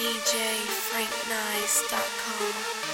DJFrankNice.com.